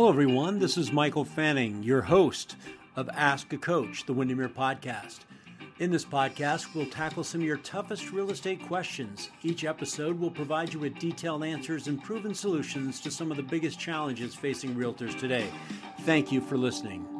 Hello, everyone. This is Michael Fanning, your host of Ask a Coach, the Windermere podcast. In this podcast, we'll tackle some of your toughest real estate questions. Each episode will provide you with detailed answers and proven solutions to some of the biggest challenges facing realtors today. Thank you for listening.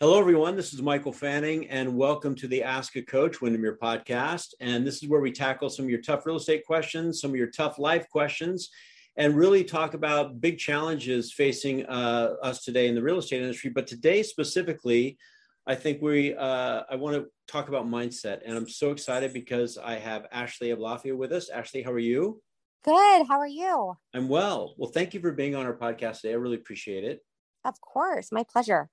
Hello, everyone. This is Michael Fanning, and welcome to the Ask a Coach Windermere podcast. And this is where we tackle some of your tough real estate questions, some of your tough life questions, and really talk about big challenges facing uh, us today in the real estate industry. But today, specifically, I think we uh, I want to talk about mindset, and I'm so excited because I have Ashley Ablafia with us. Ashley, how are you? Good. How are you? I'm well. Well, thank you for being on our podcast today. I really appreciate it. Of course, my pleasure.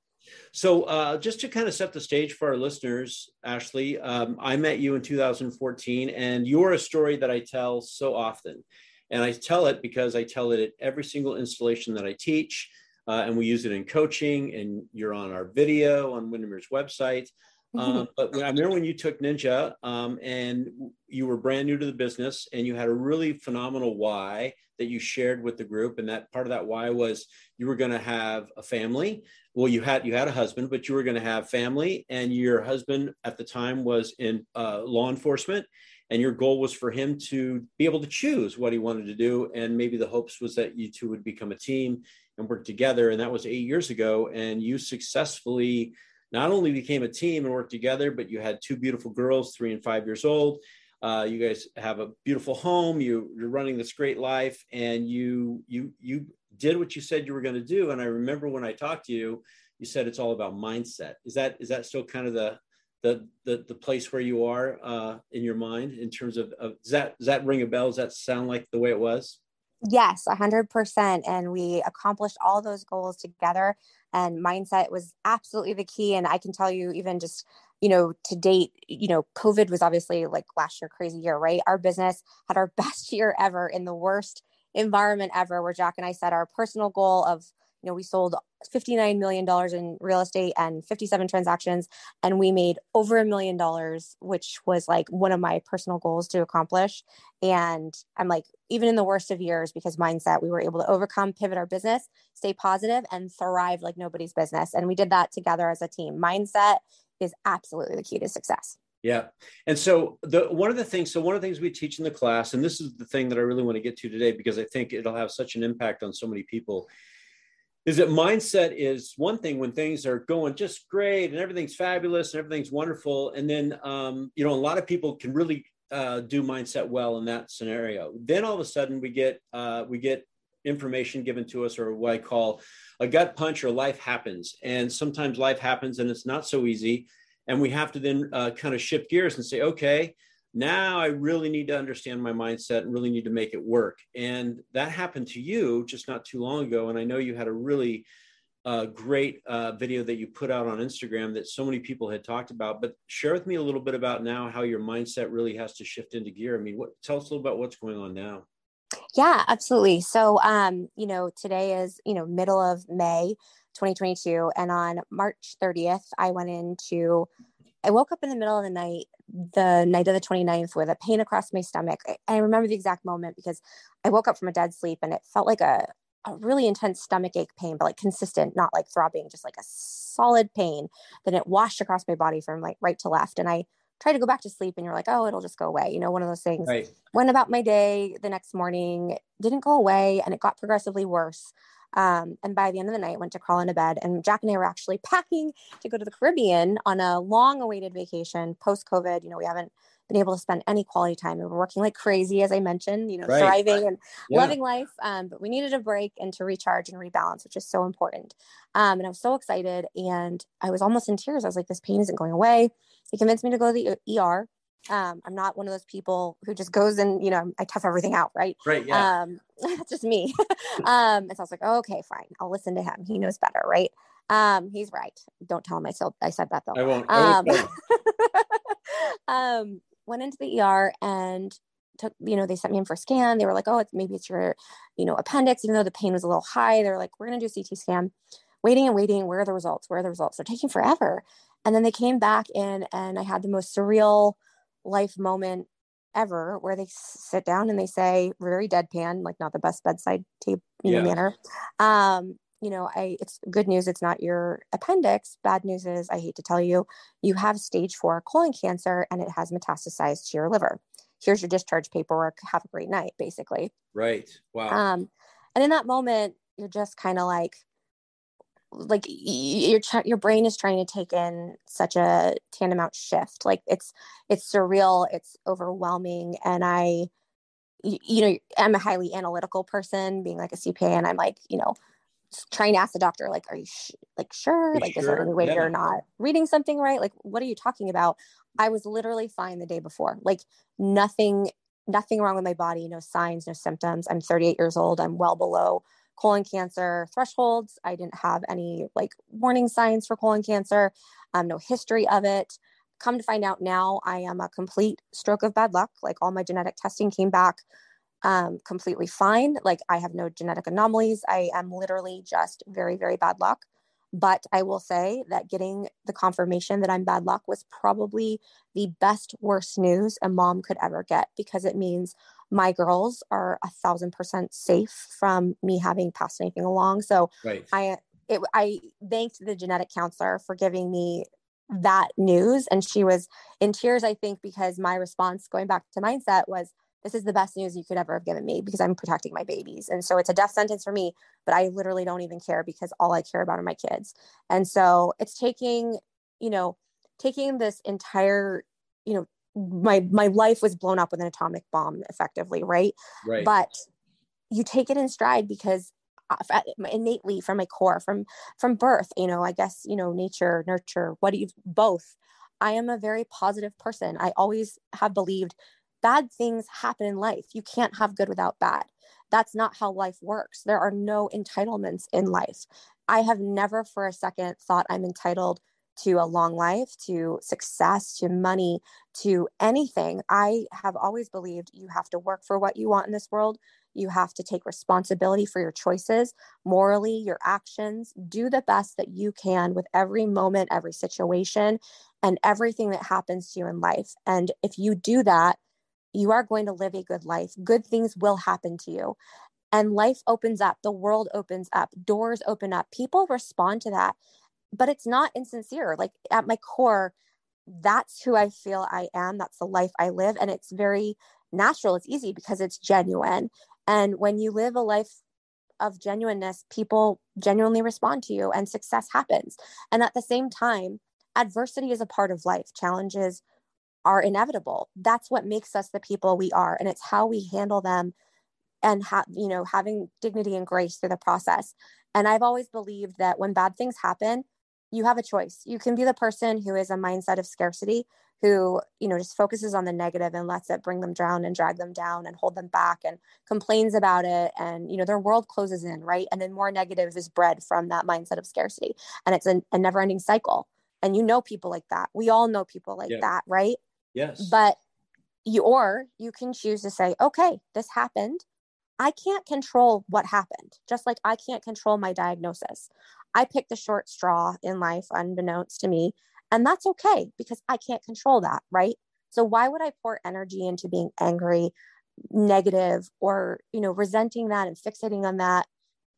So, uh, just to kind of set the stage for our listeners, Ashley, um, I met you in 2014, and you're a story that I tell so often. And I tell it because I tell it at every single installation that I teach, uh, and we use it in coaching, and you're on our video on Windermere's website. Um, but when, I remember when you took Ninja um, and you were brand new to the business and you had a really phenomenal why that you shared with the group. And that part of that why was you were going to have a family, well you had you had a husband but you were going to have family and your husband at the time was in uh, law enforcement and your goal was for him to be able to choose what he wanted to do and maybe the hopes was that you two would become a team and work together and that was eight years ago and you successfully not only became a team and worked together but you had two beautiful girls three and five years old uh, you guys have a beautiful home you, you're running this great life and you you you did what you said you were going to do. And I remember when I talked to you, you said it's all about mindset. Is that is that still kind of the the the, the place where you are uh, in your mind in terms of, of does that does that ring a bell? Does that sound like the way it was? Yes, a hundred percent. And we accomplished all those goals together. And mindset was absolutely the key. And I can tell you, even just you know, to date, you know, COVID was obviously like last year, crazy year, right? Our business had our best year ever in the worst environment ever where Jack and I set our personal goal of, you know, we sold $59 million in real estate and 57 transactions, and we made over a million dollars, which was like one of my personal goals to accomplish. And I'm like, even in the worst of years, because mindset, we were able to overcome, pivot our business, stay positive, and thrive like nobody's business. And we did that together as a team. Mindset is absolutely the key to success. Yeah. And so the one of the things, so one of the things we teach in the class, and this is the thing that I really want to get to today because I think it'll have such an impact on so many people, is that mindset is one thing when things are going just great and everything's fabulous and everything's wonderful. And then um, you know, a lot of people can really uh, do mindset well in that scenario. Then all of a sudden we get uh, we get information given to us or what I call a gut punch or life happens. And sometimes life happens and it's not so easy and we have to then uh, kind of shift gears and say okay now i really need to understand my mindset and really need to make it work. And that happened to you just not too long ago. And i know you had a really uh, great uh, video that you put out on instagram that so many people had talked about. But share with me a little bit about now how your mindset really has to shift into gear. I mean what tell us a little about what's going on now. Yeah absolutely. So um you know today is you know middle of may 2022. And on March 30th, I went into, I woke up in the middle of the night, the night of the 29th, with a pain across my stomach. I, remember the exact moment because I woke up from a dead sleep and it felt like a, a really intense stomach ache pain, but like consistent, not like throbbing, just like a solid pain. Then it washed across my body from like right to left. And I tried to go back to sleep and you're like, oh, it'll just go away. You know, one of those things. Right. Went about my day the next morning, didn't go away, and it got progressively worse. Um, and by the end of the night, went to crawl into bed. And Jack and I were actually packing to go to the Caribbean on a long awaited vacation post COVID. You know, we haven't been able to spend any quality time. We were working like crazy, as I mentioned, you know, right. thriving and yeah. loving life. Um, but we needed a break and to recharge and rebalance, which is so important. Um, and I was so excited and I was almost in tears. I was like, this pain isn't going away. He convinced me to go to the ER. Um, I'm not one of those people who just goes and, you know, I tough everything out. Right. Right. Yeah. Um, that's just me. um, and so I was like, oh, okay, fine. I'll listen to him. He knows better. Right. Um, he's right. Don't tell him I said, I said that though. I won't. I Um, won't um, went into the ER and took, you know, they sent me in for a scan. They were like, oh, it's maybe it's your, you know, appendix, even though the pain was a little high. They're like, we're going to do a CT scan, waiting and waiting. Where are the results? Where are the results? They're taking forever. And then they came back in and I had the most surreal life moment ever where they sit down and they say very deadpan, like not the best bedside tape Yeah. manner. Um, you know, I it's good news it's not your appendix. Bad news is I hate to tell you, you have stage four colon cancer and it has metastasized to your liver. Here's your discharge paperwork. Have a great night, basically. right. Wow. Um, and in that moment, you're just kind of like, like your ch- your brain is trying to take in such a tantamount shift. Like it's it's surreal, it's overwhelming, and i you know, I'm a highly analytical person, being like a CPA, and I'm like, you know, trying to ask the doctor, like, are you sh- like sure? Like, is there any way Yeah. you're not reading something right? Like, what are you talking about? I was literally fine the day before. Like nothing nothing wrong with my body, no signs, no symptoms. I'm 38 years old. I'm well below colon cancer thresholds. I didn't have any like warning signs for colon cancer, um, no history of it. Come to find out now, I am a complete stroke of bad luck. Like all my genetic testing came back um, completely fine. Like I have no genetic anomalies. I am literally just very, very bad luck. But I will say that getting the confirmation that I'm bad luck was probably the best worst news a mom could ever get because it means my girls are a thousand percent safe from me having passed anything along. So right. I it, I thanked the genetic counselor for giving me that news, and she was in tears. I think because my response, going back to mindset, was this is the best news you could ever have given me because I'm protecting my babies, and so it's a death sentence for me. But I literally don't even care because all I care about are my kids, and so it's taking you know taking this entire you know my my life was blown up with an atomic bomb effectively right? Right. but you take it in stride because uh, innately from my core from from birth you know i guess you know nature nurture what do you both. I am a very positive person. I always have believed bad things happen in life. You can't have good without bad. That's not how life works. There are no entitlements in life. I have never for a second thought i'm entitled to a long life to success to money to anything i have always believed you have to work for what you want in this world you have to take responsibility for your choices, morally, your actions. Do the best that you can with every moment, every situation, and everything that happens to you in life. And if you do that, you are going to live a good life. Good things will happen to you. And life opens up, the world opens up, doors open up. People respond to that, but it's not insincere. Like at my core, that's who I feel I am. That's the life I live. And it's very natural. It's easy because it's genuine. And when you live a life of genuineness, people genuinely respond to you and success happens. And at the same time, adversity is a part of life. Challenges are inevitable. That's what makes us the people we are. And it's how we handle them and have, you know, having dignity and grace through the process. And I've always believed that when bad things happen, you have a choice. You can be the person who is a mindset of scarcity, who you know just focuses on the negative and lets it bring them down and drag them down and hold them back and complains about it. And you know their world closes in right? And then more negative is bred from that mindset of scarcity. And it's a, a never ending cycle. And you know people like that. We all know people like Yeah. that right? Yes. but you or you can choose to say okay this happened i can't control what happened just like i can't control my diagnosis. I picked the short straw in life unbeknownst to me and that's okay because i can't control that right? So why would i pour energy into being angry negative or you know resenting that and fixating on that?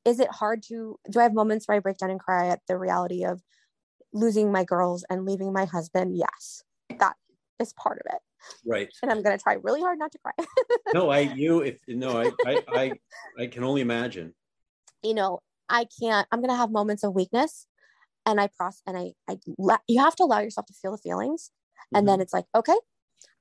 Is it hard to do i have moments where i break down and cry at the reality of losing my girls and leaving my husband? Yes that is part of it right. and I'm going to try really hard not to cry. No, I you if no, I I I, I can only imagine. you know, I can't. I'm going to have moments of weakness, and I process and I I you have to allow yourself to feel the feelings, and then mm-hmm. it's like okay,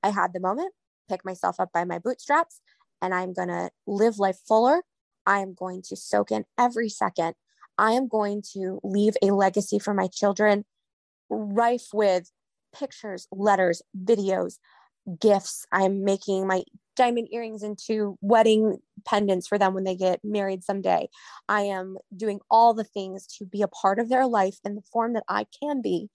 I had the moment, pick myself up by my bootstraps, and I'm going to live life fuller. I am going to soak in every second. I am going to leave a legacy for my children rife with pictures, letters, videos, gifts. I'm making my diamond earrings into wedding pendants for them when they get married someday. I am doing all the things to be a part of their life in the form that I can be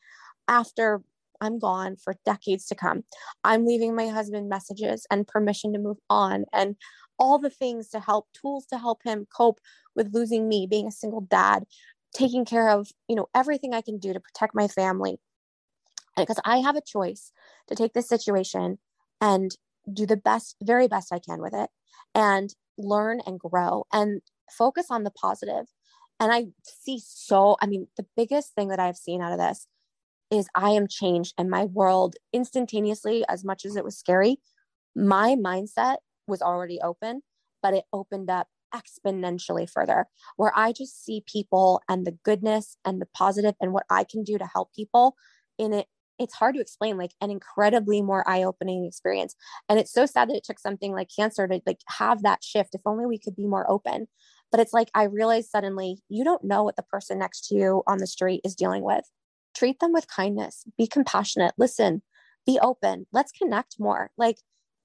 after I'm gone for decades to come. I'm leaving my husband messages and permission to move on and all the things to help, tools to help him cope with losing me, being a single dad, taking care of, you know, everything I can do to protect my family. Because I have a choice to take this situation and do the best, very best I can with it and learn and grow and focus on the positive. And I see so, I mean, the biggest thing that I've seen out of this is I am changed and my world instantaneously, as much as it was scary, my mindset was already open, but it opened up exponentially further where I just see people and the goodness and the positive and what I can do to help people in it. It's hard to explain, like an incredibly more eye-opening experience. And it's so sad that it took something like cancer to like have that shift. If only we could be more open. But it's like I realized suddenly you don't know what the person next to you on the street is dealing with treat them with kindness, be compassionate, listen, be open. Let's connect more. Like,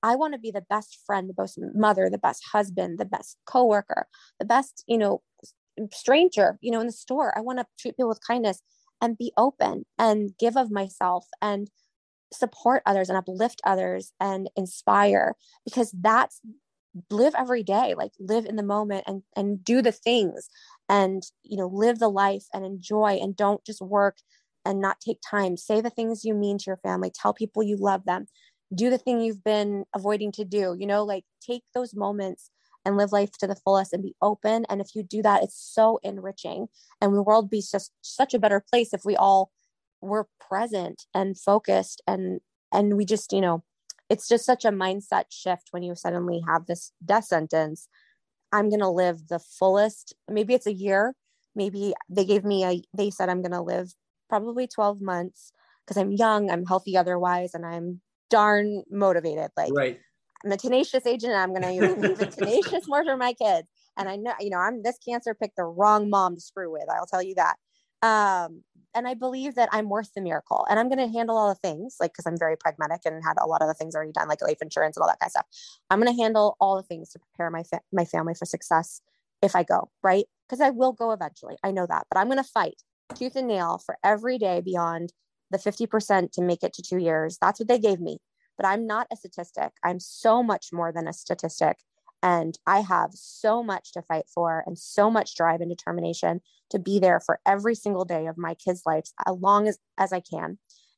I want to be the best friend, the best mother, the best husband, the best coworker, the best, you know, stranger, you know, in the store. I want to treat people with kindness and be open and give of myself and support others and uplift others and inspire because that's live every day like live in the moment and and do the things and you know live the life and enjoy and don't just work and not take time. Say the things you mean to your family. Tell people you love them. Do the thing you've been avoiding to do. You know, like take those moments and live life to the fullest and be open. And if you do that, it's so enriching. And the world be just such a better place if we all were present and focused and and we just, you know, it's just such a mindset shift when you suddenly have this death sentence. I'm to live the fullest. Maybe it's a year. Maybe they gave me a, they said I'm to live probably 12 months because I'm young, I'm healthy otherwise, and I'm darn motivated. Like, right. I'm a tenacious agent. And I'm going to even tenacious more for my kids. And I know, you know, I'm this cancer picked the wrong mom to screw with. I'll tell you that. Um, and I believe that I'm worth the miracle and I'm going to handle all the things like, cause I'm very pragmatic and had a lot of the things already done, like life insurance and all that kind of stuff. I'm going to handle all the things to prepare my, fa- my family for success if I go, right? Cause I will go eventually. I know that, but I'm going to fight tooth and nail for every day beyond the 50% to make it to two years. That's what they gave me. But I'm not a statistic. I'm so much more than a statistic. And I have so much to fight for and so much drive and determination to be there for every single day of my kids' lives as long as, as I can.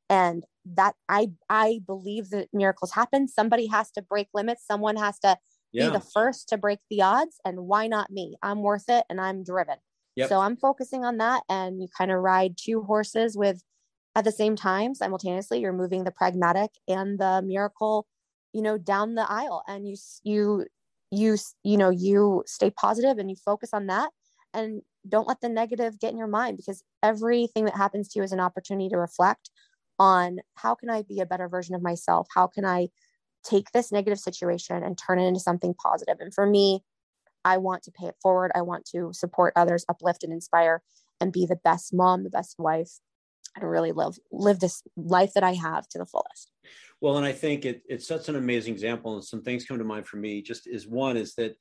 And that I I believe that miracles happen. Somebody has to break limits. Someone has to yeah. be the first to break the odds. And why not me? I'm worth it and I'm driven. Yep. So I'm focusing on that. And you kind of ride two horses with at the same time simultaneously. You're moving the pragmatic and the miracle, you know, down the aisle. And you you you you know you stay positive and you focus on that and don't let the negative get in your mind because everything that happens to you is an opportunity to reflect on how can I be a better version of myself? How can I take this negative situation and turn it into something positive? And for me, I want to pay it forward. I want to support others, uplift and inspire, and be the best mom, the best wife, and really live live this life that I have to the fullest. Well, and I think it, it's such an amazing example, and some things come to mind for me. Just is one is that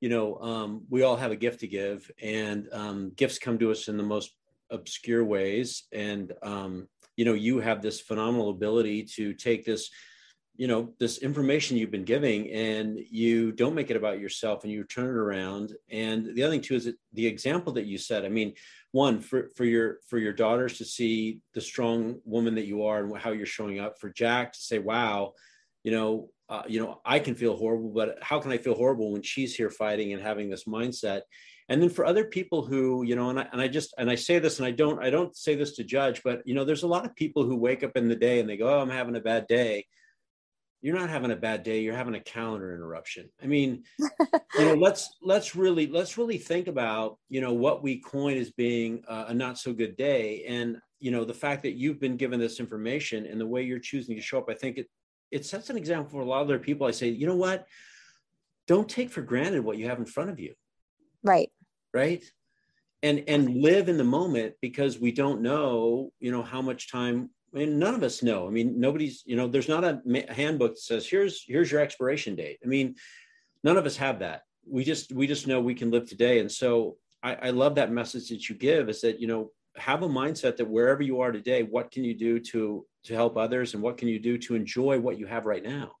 you know um, we all have a gift to give, and um, gifts come to us in the most obscure ways, and um, you know you have this phenomenal ability to take this you know this information you've been giving and you don't make it about yourself and you turn it around and the other thing too is the example that you said i mean one for for your for your daughters to see the strong woman that you are and how you're showing up for jack to say wow you know uh, you know i can feel horrible but how can i feel horrible when she's here fighting and having this mindset? And then for other people who you know and I, and I just and i say this and i don't i don't say this to judge but you know there's a lot of people who wake up in the day and they go oh i'm having a bad day you're not having a bad day you're having a calendar interruption. I mean you know let's let's really let's really think about you know what we coin as being a not so good day. And you know the fact that you've been given this information and the way you're choosing to show up i think it it sets an example for a lot of other people. I say you know what? Don't take for granted what you have in front of you. Right. Right? And and live in the moment because we don't know you know how much time Mean, none of us know. I mean, nobody's, you know, there's not a handbook that says here's here's your expiration date. I mean, none of us have that. We just we just know we can live today. And so I, I love that message that you give is that, you know, have a mindset that wherever you are today, what can you do to to help others and what can you do to enjoy what you have right now?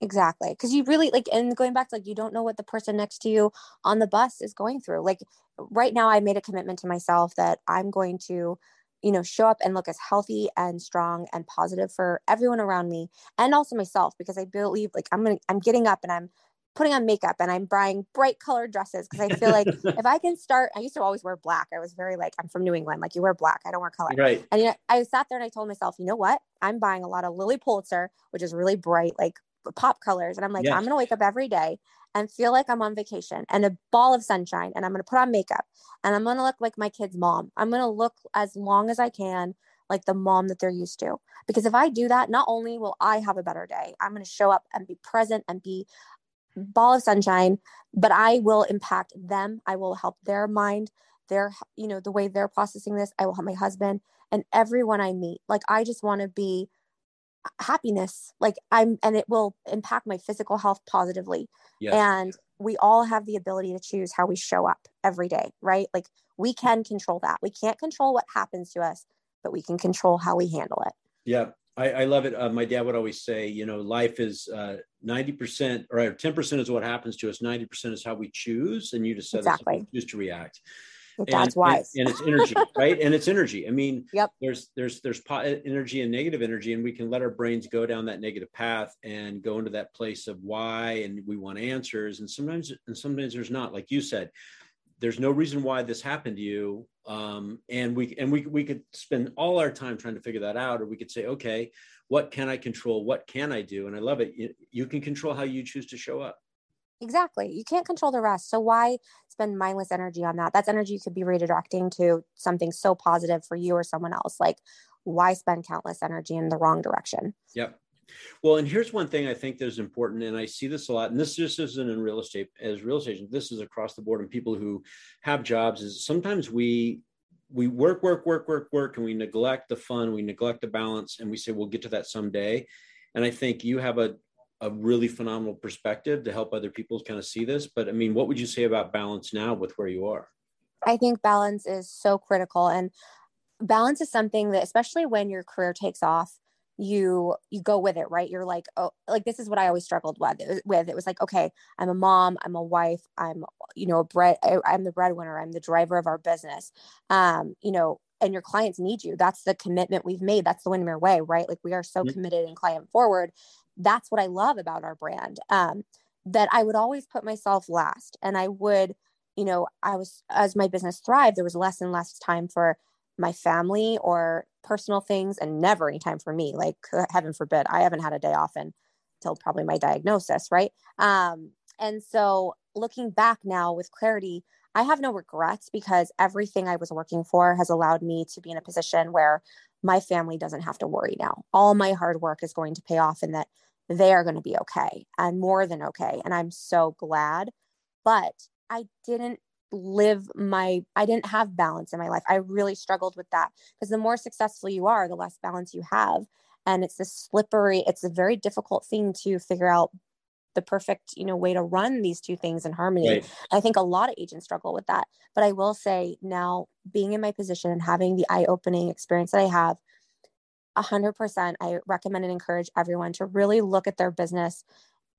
Exactly. Because you really like, and going back to like, you don't know what the person next to you on the bus is going through. Like, right now, I made a commitment to myself that I'm going to you know show up and look as healthy and strong and positive for everyone around me and also myself because i believe like i'm gonna i'm getting up and i'm putting on makeup and i'm buying bright colored dresses because i feel like if i can start i used to always wear black. I was very like i'm from new england like you wear black i don't wear color. Right. And you know, i sat there and i told myself you know what? I'm buying a lot of Lily pulitzer which is really bright like pop colors and i'm like yes. i'm gonna wake up every day and feel like I'm on vacation and a ball of sunshine and I'm going to put on makeup and I'm going to look like my kid's mom. I'm going to look as long as I can like the mom that they're used to. Because if I do that, not only will I have a better day, I'm going to show up and be present and be ball of sunshine, but I will impact them. I will help their mind, their, you know, the way they're processing this. I will help my husband and everyone I meet. Like, I just want to be happiness like i'm and it will impact my physical health positively. Yes. and we all have the ability to choose how we show up every day right? Like we can control that. We can't control what happens to us but we can control how we handle it. Yeah i, I love it. Uh, my dad would always say you know life is uh, 90% or 10% is what happens to us 90% is how we choose and you just said exactly. choose to react that's wise. And, and, it's energy, right? And it's energy. I mean, yep. There's there's there's energy and negative energy, and we can let our brains go down that negative path and go into that place of why, and we want answers. And sometimes and sometimes there's not. Like you said, there's no reason why this happened to you. Um, and we and we we could spend all our time trying to figure that out, or we could say, okay, what can I control? What can I do? And I love it. You, you can control how you choose to show up. Exactly. You can't control the rest. So why spend mindless energy on that? That's energy you could be redirecting to something so positive for you or someone else. Like why spend countless energy in the wrong direction? Yep. Well, and here's one thing I think that is important, and I see this a lot, and this just isn't in real estate as real estate, this is across the board and people who have jobs is sometimes we we work, work, work, work, work, and we neglect the fun, we neglect the balance, and we say we'll get to that someday. And I think you have a, a really phenomenal perspective to help other people kind of see this. But I mean, what would you say about balance now with where you are? I think balance is so critical. And balance is something that, especially when your career takes off, you you go with it right you're like oh like this is what i always struggled with with it was like okay i'm a mom i'm a wife i'm you know a bread I, i'm the breadwinner i'm the driver of our business um you know and your clients need you that's the commitment we've made that's the Windermere way right like we are so mm-hmm. committed and client forward that's what I love about our brand. Um, that I would always put myself last, and I would, you know, I was as my business thrived, there was less and less time for my family or personal things, and never any time for me. Like heaven forbid, I haven't had a day off until probably my diagnosis, right? Um, and so looking back now with clarity, I have no regrets because everything I was working for has allowed me to be in a position where my family doesn't have to worry now. All my hard work is going to pay off and that they are going to be okay and more than okay. And I'm so glad. But I didn't live my, I didn't have balance in my life. I really struggled with that because the more successful you are, the less balance you have. And it's a slippery, it's a very difficult thing to figure out the perfect you know way to run these two things in harmony. Right. i think a lot of agents struggle with that. But i will say now being in my position and having the eye-opening experience that i have 100% i recommend and encourage everyone to really look at their business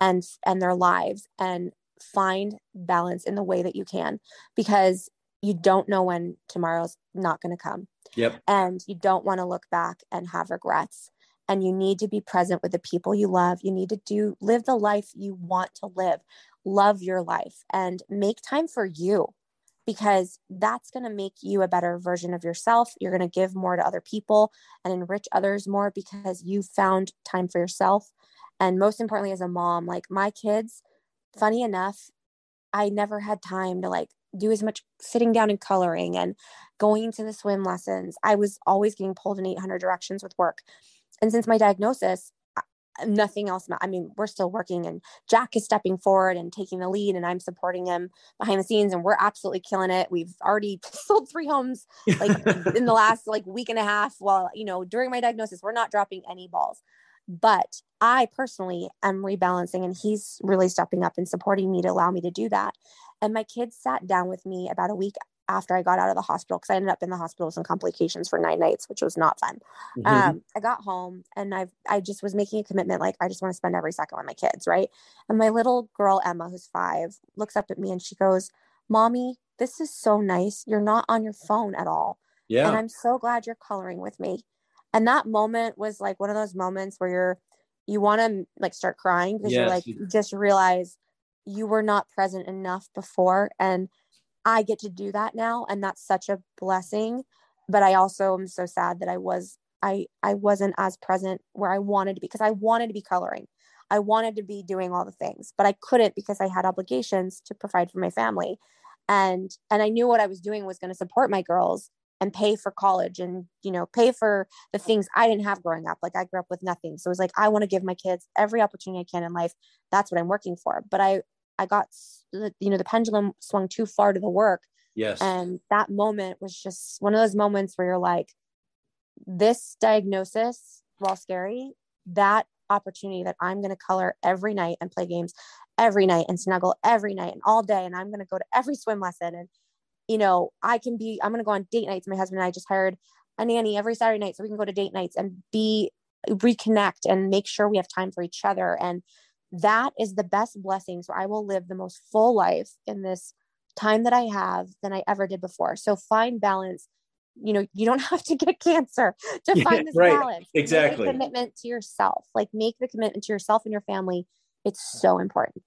and and their lives and find balance in the way that you can because you don't know when tomorrow's not going to come. Yep. And you don't want to look back and have regrets and you need to be present with the people you love. You need to do live the life you want to live. Love your life and make time for you because that's going to make you a better version of yourself. You're going to give more to other people and enrich others more because you found time for yourself. And most importantly, as a mom, like my kids, funny enough, I never had time to like do as much sitting down and coloring and going to the swim lessons. I was always getting pulled in 800 directions with work. And since my diagnosis, nothing else i mean we're still working and jack is stepping forward and taking the lead and i'm supporting him behind the scenes and we're absolutely killing it. We've already sold three homes like in the last like week and a half while you know during my diagnosis we're not dropping any balls. But i personally am rebalancing and he's really stepping up and supporting me to allow me to do that. And my kids sat down with me about a week after I got out of the hospital because I ended up in the hospital with some complications for nine nights, which was not fun. Mm-hmm. Um, I got home and I I just was making a commitment like I just want to spend every second with my kids, right? And my little girl Emma, who's five, looks up at me and she goes, "Mommy, this is so nice. You're not on your phone at all. Yeah, and I'm so glad you're coloring with me." And that moment was like one of those moments where you're you want to like start crying because yes. you're like you just realize you were not present enough before and I get to do that now and that's such a blessing but I also am so sad that I was I I wasn't as present where I wanted to be because I wanted to be coloring. I wanted to be doing all the things, but I couldn't because I had obligations to provide for my family. And and I knew what I was doing was going to support my girls and pay for college and you know pay for the things I didn't have growing up. Like I grew up with nothing. So it was like I want to give my kids every opportunity I can in life. That's what I'm working for. But I I got you know the pendulum swung too far to the work. Yes. And that moment was just one of those moments where you're like, this diagnosis, while scary, that opportunity that I'm going to color every night and play games every night and snuggle every night and all day, and I'm going to go to every swim lesson and you know I can be I'm going to go on date nights. My husband and I just hired a nanny every Saturday night so we can go to date nights and be reconnect and make sure we have time for each other and that is the best blessing. So I will live the most full life in this time that I have than I ever did before. So find balance. You know, you don't have to get cancer to yeah, find this right. balance. Exactly. Make commitment to yourself. Like make the commitment to yourself and your family. It's so important.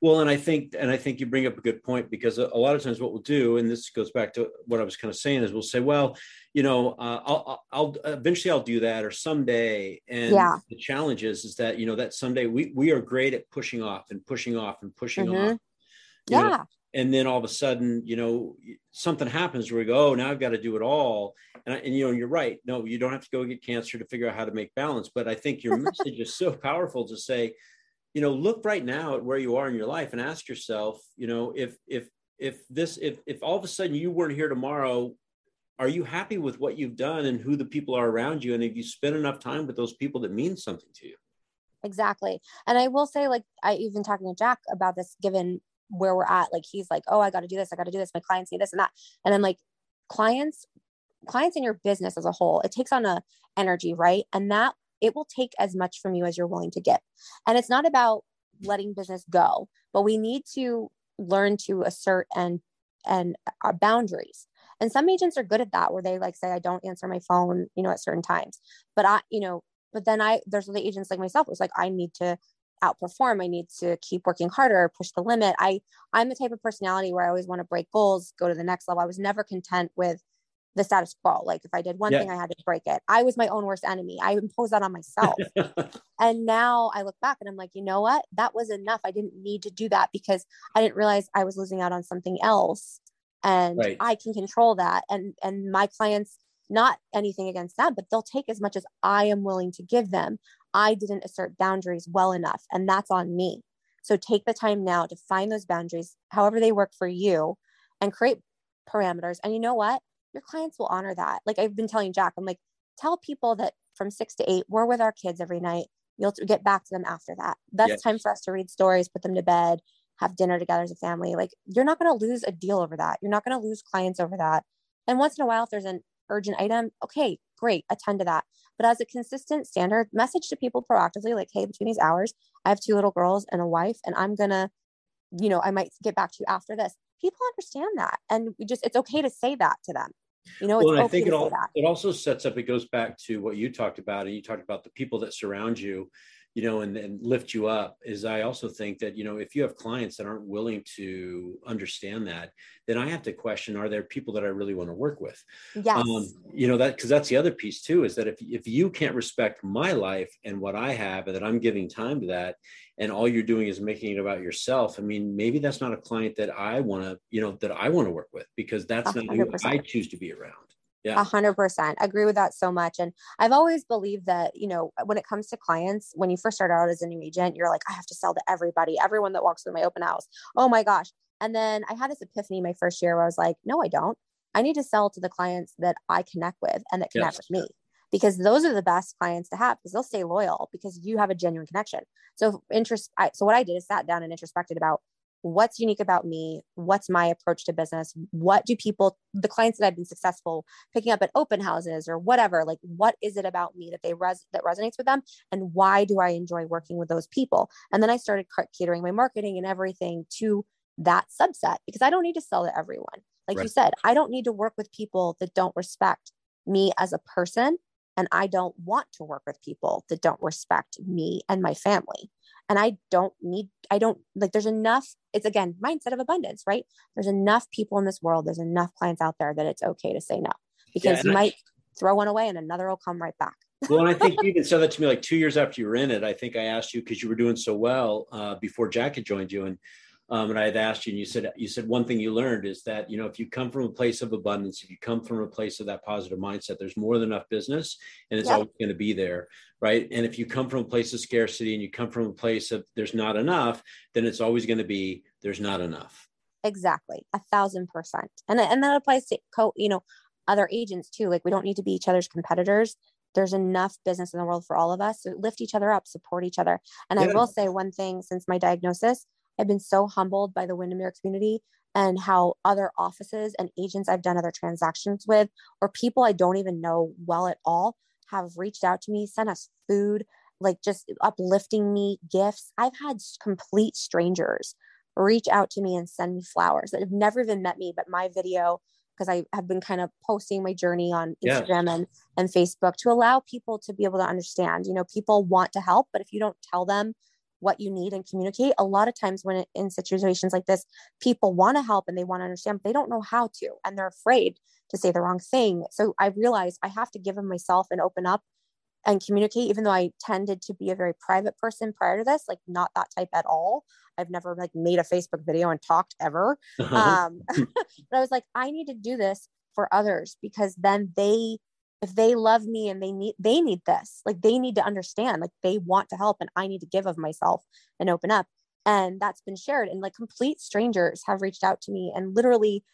Well, and I think, and I think you bring up a good point because a, a, lot of times what we'll do, and this goes back to what I was kind of saying, is we'll say, well, you know, uh, I'll, I'll, eventually I'll do that, or someday. And yeah. the challenge is, is that you know that someday we we are great at pushing off and pushing off and pushing mm-hmm. off. Yeah. Know? And then all of a sudden, you know, something happens where we go, oh, now I've got to do it all. And, and you know, you're right. No, you don't have to go get cancer to figure out how to make balance. But I think your message is so powerful to say, you know look right now at where you are in your life and ask yourself you know if if if this if if all of a sudden you weren't here tomorrow are you happy with what you've done and who the people are around you? And if you spend enough time with those people that mean something to you? Exactly. And i will say like i even talking to jack about this given where we're at like he's like oh i got to do this i got to do this my clients need this and that. And i'm like clients clients in your business as a whole it takes on a energy right? And that it will take as much from you as you're willing to give. And it's not about letting business go, but we need to learn to assert and and our uh, boundaries. And some agents are good at that where they like say I don't answer my phone, you know, at certain times. But I, you know, but then I there's other agents like myself was like I need to outperform i need to keep working harder push the limit i i'm the type of personality where i always want to break goals go to the next level i was never content with the status quo. Like if I did one yeah. thing, I had to break it. I was my own worst enemy. I imposed that on myself. and now I look back and I'm like, you know what? That was enough. I didn't need to do that because I didn't realize I was losing out on something else. And right. I can control that. And and my clients, not anything against them, but they'll take as much as I am willing to give them. I didn't assert boundaries well enough, and that's on me. So take the time now to find those boundaries, however they work for you, and create parameters. And you know what? Your clients will honor that. Like I've been telling Jack, I'm like, tell people that from six to eight, we're with our kids every night. You'll get back to them after that. That's yes. time for us to read stories, put them to bed, have dinner together as a family. Like you're not going to lose a deal over that. You're not going to lose clients over that. And once in a while, if there's an urgent item, okay, great, attend to that. But as a consistent standard, message to people proactively, like, hey, between these hours, I have two little girls and a wife, and I'm gonna, you know, I might get back to you after this. People understand that. And we just, it's okay to say that to them. You know, well, I think it all it also sets up. It goes back to what you talked about, and you talked about the people that surround you, you know, and, and lift you up. Is I also think that you know if you have clients that aren't willing to understand that, then I have to question: Are there people that I really want to work with? Yes. Um, you know that because that's the other piece too. Is that if if you can't respect my life and what I have, and that I'm giving time to that, and all you're doing is making it about yourself i mean maybe that's not a client that i want to you know that i want to work with because that's 100%. not who i choose to be around. A hundred percent. Agree with that so much. And I've always believed that, you know, when it comes to clients, when you first start out as a new agent, you're like, I have to sell to everybody, everyone that walks through my open house. Oh my gosh. And then I had this epiphany my first year where I was like, no, I don't. I need to sell to the clients that I connect with and that connect yes. with me because those are the best clients to have because they'll stay loyal because you have a genuine connection. So interest. I, so what I did is sat down and introspected about what's unique about me? What's my approach to business? What do people the clients that i've been successful picking up at open houses or whatever like what is it about me that they res that resonates with them? And why do i enjoy working with those people? And then i started catering my marketing and everything to that subset because i don't need to sell to everyone. Like right. you said i don't need to work with people that don't respect me as a person and i don't want to work with people that don't respect me and my family. And i don't need i don't like there's enough it's again mindset of abundance right? There's enough people in this world there's enough clients out there that it's okay to say no because yeah, you I, might throw one away and another will come right back. Well and i think you even said that to me like two years after you were in it i think i asked you because you were doing so well uh, before jack had joined you and um, and I had asked you, and you said you said one thing you learned is that you know if you come from a place of abundance, if you come from a place of that positive mindset, there's more than enough business, and it's always going to be there, right? And if you come from a place of scarcity and you come from a place of there's not enough, then it's always going to be there's not enough. Exactly, a thousand percent, and and that applies to co you know other agents too. Like we don't need to be each other's competitors there's enough business in the world for all of us so lift each other up support each other and yeah. i will say one thing since my diagnosis I've been so humbled by the Windermere community and how other offices and agents I've done other transactions with, or people I don't even know well at all, have reached out to me, sent us food, like just uplifting me, gifts. I've had complete strangers reach out to me and send me flowers that have never even met me, but my video, because I have been kind of posting my journey on Instagram and, and Facebook to allow people to be able to understand. You know, people want to help, but if you don't tell them what you need and communicate. A lot of times, when it, in situations like this, people want to help and they want to understand, but they don't know how to, and they're afraid to say the wrong thing. So I realized I have to give them myself and open up and communicate. Even though I tended to be a very private person prior to this, like not that type at all. I've never like made a Facebook video and talked ever. Uh-huh. Um, but I was like, I need to do this for others because then they if they love me and they need they need this like they need to understand like they want to help and i need to give of myself and open up. And that's been shared. And like complete strangers have reached out to me and literally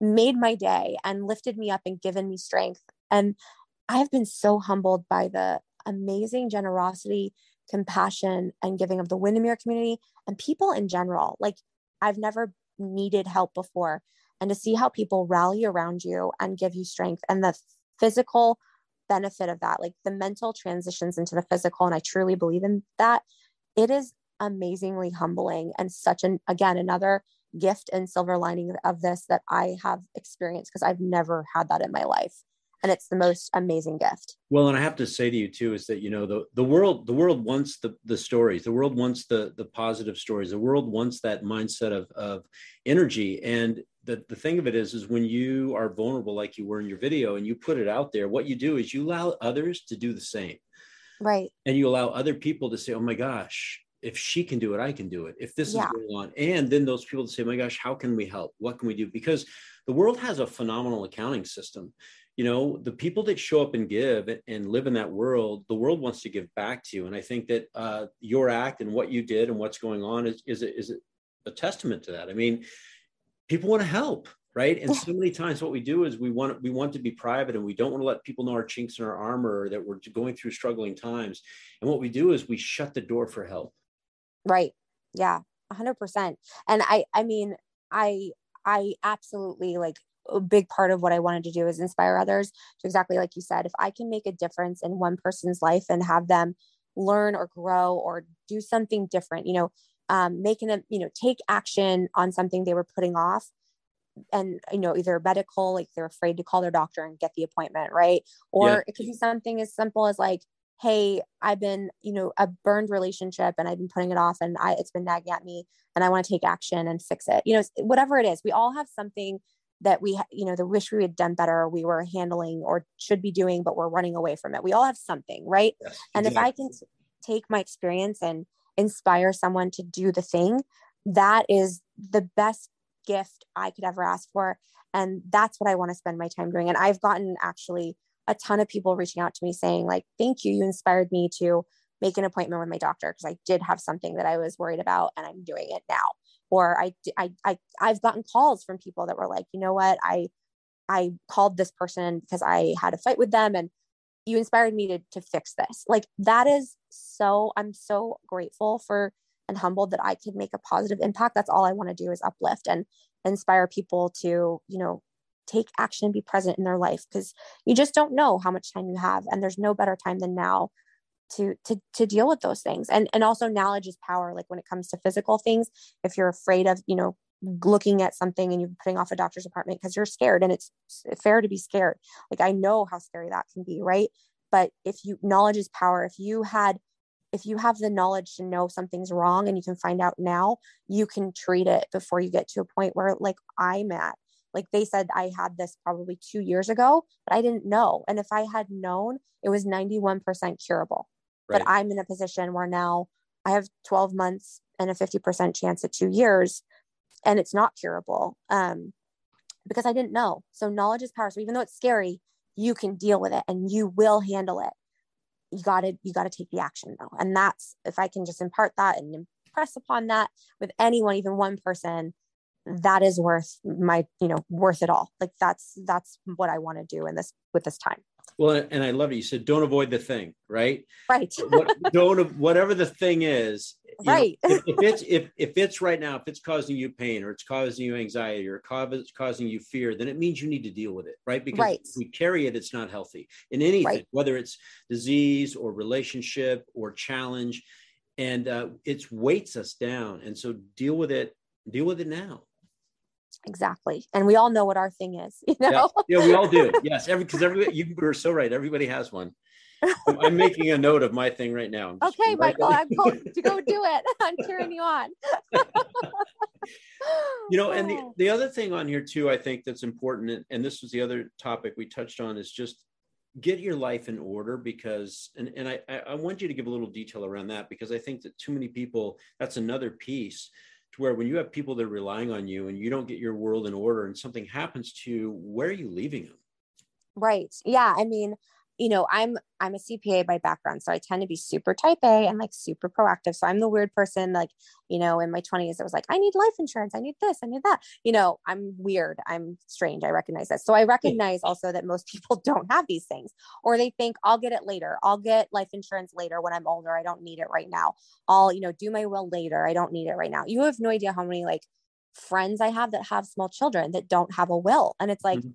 made my day and lifted me up and given me strength. And i have been so humbled by the amazing generosity compassion and giving of the windermere community and people in general. Like i've never needed help before. And to see how people rally around you and give you strength and the physical benefit of that, like the mental transitions into the physical. And I truly believe in that. It is amazingly humbling and such an, again, another gift and silver lining of this that I have experienced because I've never had that in my life and it's the most amazing gift. Well and i have to say to you too is that you know the, the world the world wants the the stories. The world wants the the positive stories. The world wants that mindset of of energy. And the, the thing of it is is when you are vulnerable like you were in your video and you put it out there what you do is you allow others to do the same. Right. And you allow other people to say oh my gosh if she can do it i can do it. If this yeah. is going on. And then those people to say oh my gosh how can we help? What can we do? Because the world has a phenomenal accounting system you know the people that show up and give and live in that world the world wants to give back to you. And i think that uh, your act and what you did and what's going on is is a, is a testament to that. I mean people want to help right? And so many times what we do is we want we want to be private and we don't want to let people know our chinks in our armor that we're going through struggling times. And what we do is we shut the door for help. Right. Yeah 100% and i i mean i i absolutely like a big part of what I wanted to do is inspire others to exactly like you said, if I can make a difference in one person's life and have them learn or grow or do something different, you know, um, making them, you know, take action on something they were putting off and you know either medical like they're afraid to call their doctor and get the appointment right or yeah. it could be something as simple as like hey i've been you know a burned relationship and i've been putting it off and i it's been nagging at me and i want to take action and fix it you know whatever it is we all have something that we you know the wish we had done better we were handling or should be doing but we're running away from it we all have something right yes, and exactly. if i can take my experience and inspire someone to do the thing that is the best gift I could ever ask for. And that's what I want to spend my time doing. And I've gotten actually a ton of people reaching out to me saying, like, thank you. You inspired me to make an appointment with my doctor because I did have something that I was worried about and I'm doing it now. Or I, I, I, I've gotten calls from people that were like, you know what, I, I called this person because I had a fight with them and you inspired me to, to fix this. Like that is so, I'm so grateful for and humbled that I could make a positive impact. That's all I want to do is uplift and inspire people to, you know, take action and be present in their life because you just don't know how much time you have and there's no better time than now to to to deal with those things. And and also knowledge is power like when it comes to physical things if you're afraid of you know looking at something and you're putting off a doctor's appointment because you're scared and it's fair to be scared. Like i know how scary that can be right? But if you knowledge is power. If you had if you have the knowledge to know something's wrong and you can find out now you can treat it before you get to a point where like i'm at. Like they said i had this probably two years ago but i didn't know. And if i had known it was 91% curable right. but i'm in a position where now i have 12 months and a 50% chance at two years and it's not curable um, because i didn't know. So knowledge is power so even though it's scary you can deal with it and you will handle it. You got to you got to take the action though. And that's if i can just impart that and impress upon that with anyone even one person that is worth my you know worth it all. Like that's that's what i want to do in this with this time well and i love it. You said don't avoid the thing right? Right. What, don't whatever the thing is right know, if, if, it's if, if it's right now if it's causing you pain or it's causing you anxiety or it's causing you fear then it means you need to deal with it right? Because right. if we carry it it's not healthy in anything right. whether it's disease or relationship or challenge. And uh, it weights us down. And so deal with it deal with it now exactly. And we all know what our thing is you know? Yeah, yeah we all do. Yes every because everybody you were so right. Everybody has one. I'm making a note of my thing right now. Okay, Michael, I'm going to go do it. I'm cheering you on. you know, and the, the other thing on here too, I think that's important, and this was the other topic we touched on, is just get your life in order because and, and I, I want you to give a little detail around that because I think that too many people, that's another piece to where when you have people that are relying on you and you don't get your world in order and something happens to you, where are you leaving them? Right. Yeah. I mean, you know, I'm I'm a CPA by background, so I tend to be super type A and like super proactive. So I'm the weird person, like, you know, in my 20s, it was like, I need life insurance, I need this, I need that. You know, I'm weird, I'm strange. I recognize that. So I recognize also that most people don't have these things, or they think I'll get it later. I'll get life insurance later when I'm older. I don't need it right now. I'll, you know, do my will later. I don't need it right now. You have no idea how many like friends I have that have small children that don't have a will. And it's like, mm-hmm.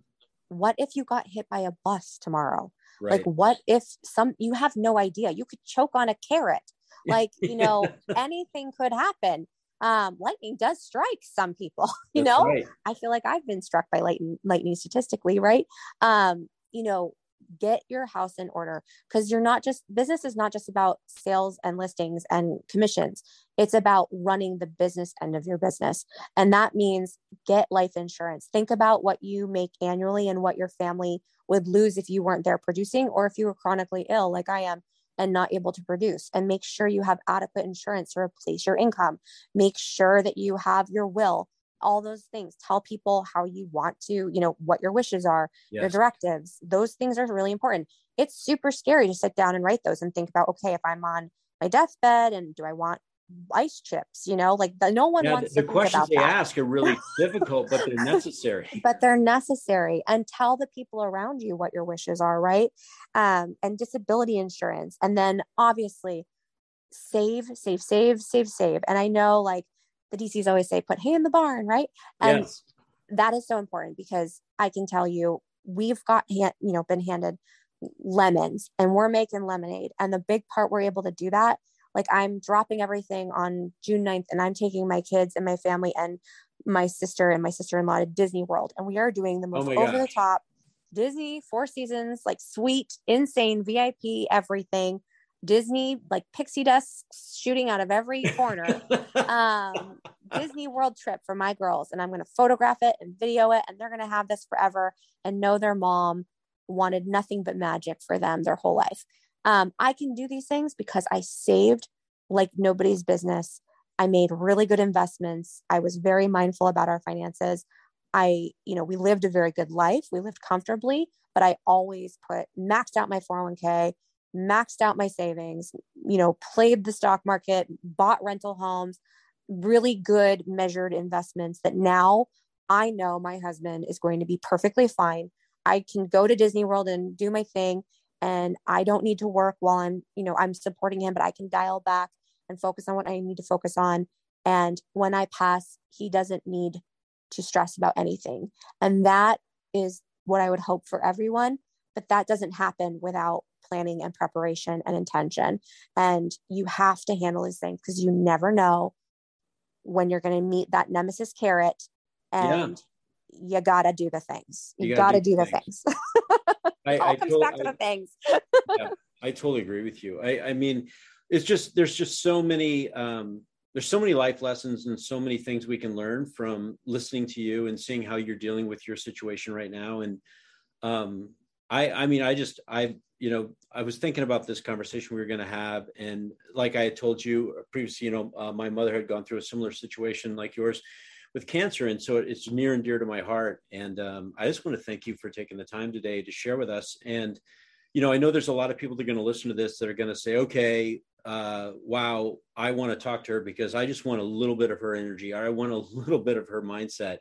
what if you got hit by a bus tomorrow? Right. Like, what if some, you have no idea, you could choke on a carrot. Like, you know, anything could happen. Um, lightning does strike some people, you That's know, right. I feel like I've been struck by lightning, lightning statistically, right? Um, you know, get your house in order because you're not just business is not just about sales and listings and commissions. It's about running the business end of your business. And that means get life insurance. Think about what you make annually and what your family would lose if you weren't there producing or if you were chronically ill like I am and not able to produce. And make sure you have adequate insurance to replace your income. Make sure that you have your will all those things. Tell people how you want to you know what your wishes are yes. your directives. Those things are really important. It's super scary to sit down and write those and think about okay if i'm on my deathbed and do i want ice chips? You know like the, no one yeah, wants the, the questions they that. ask are really difficult but they're necessary. But they're necessary. And tell the people around you what your wishes are right? Um, and disability insurance. And then obviously save save save save save. And i know like the dcs always say put hay in the barn right and yes. that is so important because i can tell you we've got you know been handed lemons and we're making lemonade and the big part we're able to do that like I'm dropping everything on June 9th and I'm taking my kids and my family and my sister and my sister-in-law to Disney World. And we are doing the oh most oh over the top Disney four seasons, like sweet, insane VIP, everything. Disney, like pixie dust shooting out of every corner. um, Disney World trip for my girls. And I'm going to photograph it and video it. And they're going to have this forever and know their mom wanted nothing but magic for them their whole life. Um, I can do these things because I saved like nobody's business I made really good investments. I was very mindful about our finances. I, you know, we lived a very good life. We lived comfortably, but I always put maxed out my 401k, maxed out my savings, you know, played the stock market, bought rental homes, really good measured investments that now I know my husband is going to be perfectly fine. I can go to Disney World and do my thing and I don't need to work while I'm, you know, I'm supporting him, but I can dial back and focus on what I need to focus on. And when I pass, he doesn't need to stress about anything. And that is what I would hope for everyone. But that doesn't happen without planning and preparation and intention. And you have to handle these things because you never know when you're going to meet that nemesis carrot and yeah. you got to do the things. You, you got to do, do, the things. things. I, all I comes back to the things. yeah, I totally agree with you. I, I mean, it's just there's just so many um, there's so many life lessons and so many things we can learn from listening to you and seeing how you're dealing with your situation right now. And um, I, I mean, I just, I, you know, I was thinking about this conversation we were going to have, and like I had told you previously, you know, uh, my mother had gone through a similar situation like yours with cancer, and so it's near and dear to my heart. And um, I just want to thank you for taking the time today to share with us. And you know, I know there's a lot of people that are going to listen to this that are going to say, okay, uh, wow, I want to talk to her because I just want a little bit of her energy. I want a little bit of her mindset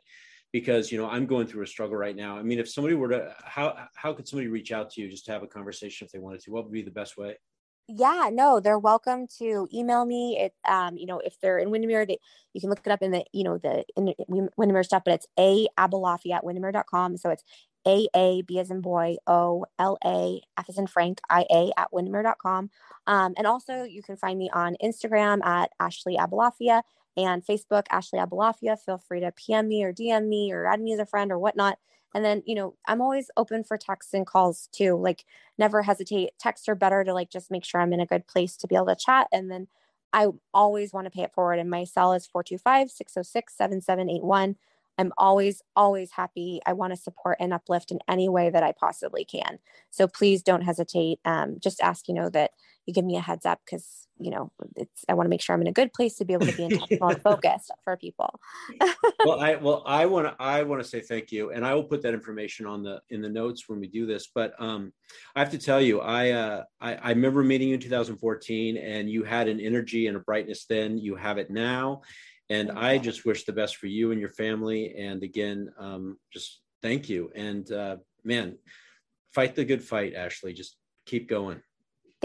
because you know I'm going through a struggle right now. I mean, if somebody were to how how could somebody reach out to you just to have a conversation if they wanted to? What would be the best way? yeah no they're welcome to email me it um you know if they're in windermere you can look it up in the you know the in windermere stuff but it's a abalafi at windermere.com so it's a A B as in boy O L A F as in Frank I A at windermere.com. Um, and also you can find me on Instagram at Ashley Abolafia and Facebook Ashley Abolafia. Feel free to PM me or DM me or add me as a friend or whatnot. And then, you know, I'm always open for texts and calls too. Like never hesitate. Texts are better to like just make sure I'm in a good place to be able to chat. And then I always want to pay it forward. And my cell is 425 606 7781. I'm always, always happy. I want to support and uplift in any way that I possibly can. So please don't hesitate. Um, just ask, you know, that you give me a heads up because, you know, it's, I want to make sure I'm in a good place to be able to be intentional and focused for people. well, I, well, I want to, I want to say thank you. And I will put that information on the, in the notes when we do this, but um, I have to tell you, I, uh, I, I remember meeting you in 2014 and you had an energy and a brightness then, you have it now and I just wish the best for you and your family. And again, um, just thank you. And uh, man, fight the good fight, Ashley. Just keep going.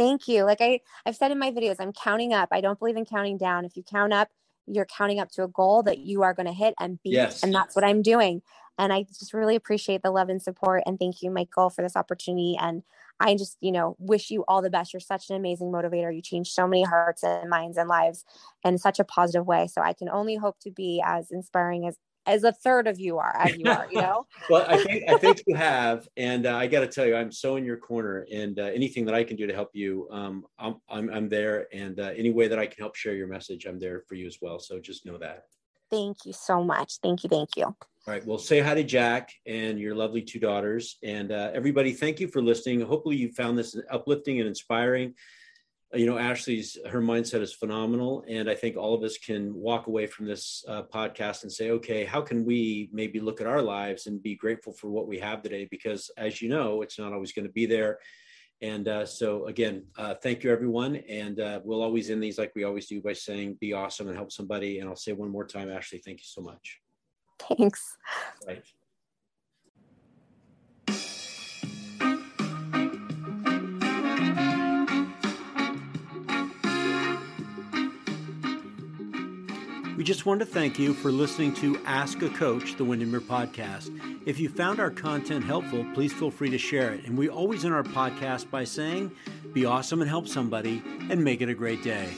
Thank you. Like I, I've said in my videos, I'm counting up. I don't believe in counting down. If you count up, you're counting up to a goal that you are going to hit and beat. Yes. And that's what I'm doing. And I just really appreciate the love and support. And thank you, Michael, for this opportunity. And I just, you know, wish you all the best. You're such an amazing motivator. You change so many hearts and minds and lives in such a positive way. So I can only hope to be as inspiring as as a third of you are as you are you know well i think i think you have and uh, i got to tell you i'm so in your corner and uh, anything that i can do to help you um, I'm, I'm, I'm there and uh, any way that i can help share your message i'm there for you as well so just know that thank you so much thank you thank you all right. Well, say hi to Jack and your lovely two daughters. And uh, everybody, thank you for listening. Hopefully, you found this uplifting and inspiring. You know, Ashley's her mindset is phenomenal, and I think all of us can walk away from this uh, podcast and say, okay, how can we maybe look at our lives and be grateful for what we have today? Because, as you know, it's not always going to be there. And uh, so, again, uh, thank you, everyone. And uh, we'll always end these like we always do by saying, be awesome and help somebody. And I'll say one more time, Ashley, thank you so much. Thanks. Right. Just want to thank you for listening to Ask a Coach, the Windermere podcast. If you found our content helpful, please feel free to share it. And we always end our podcast by saying, be awesome and help somebody, and make it a great day.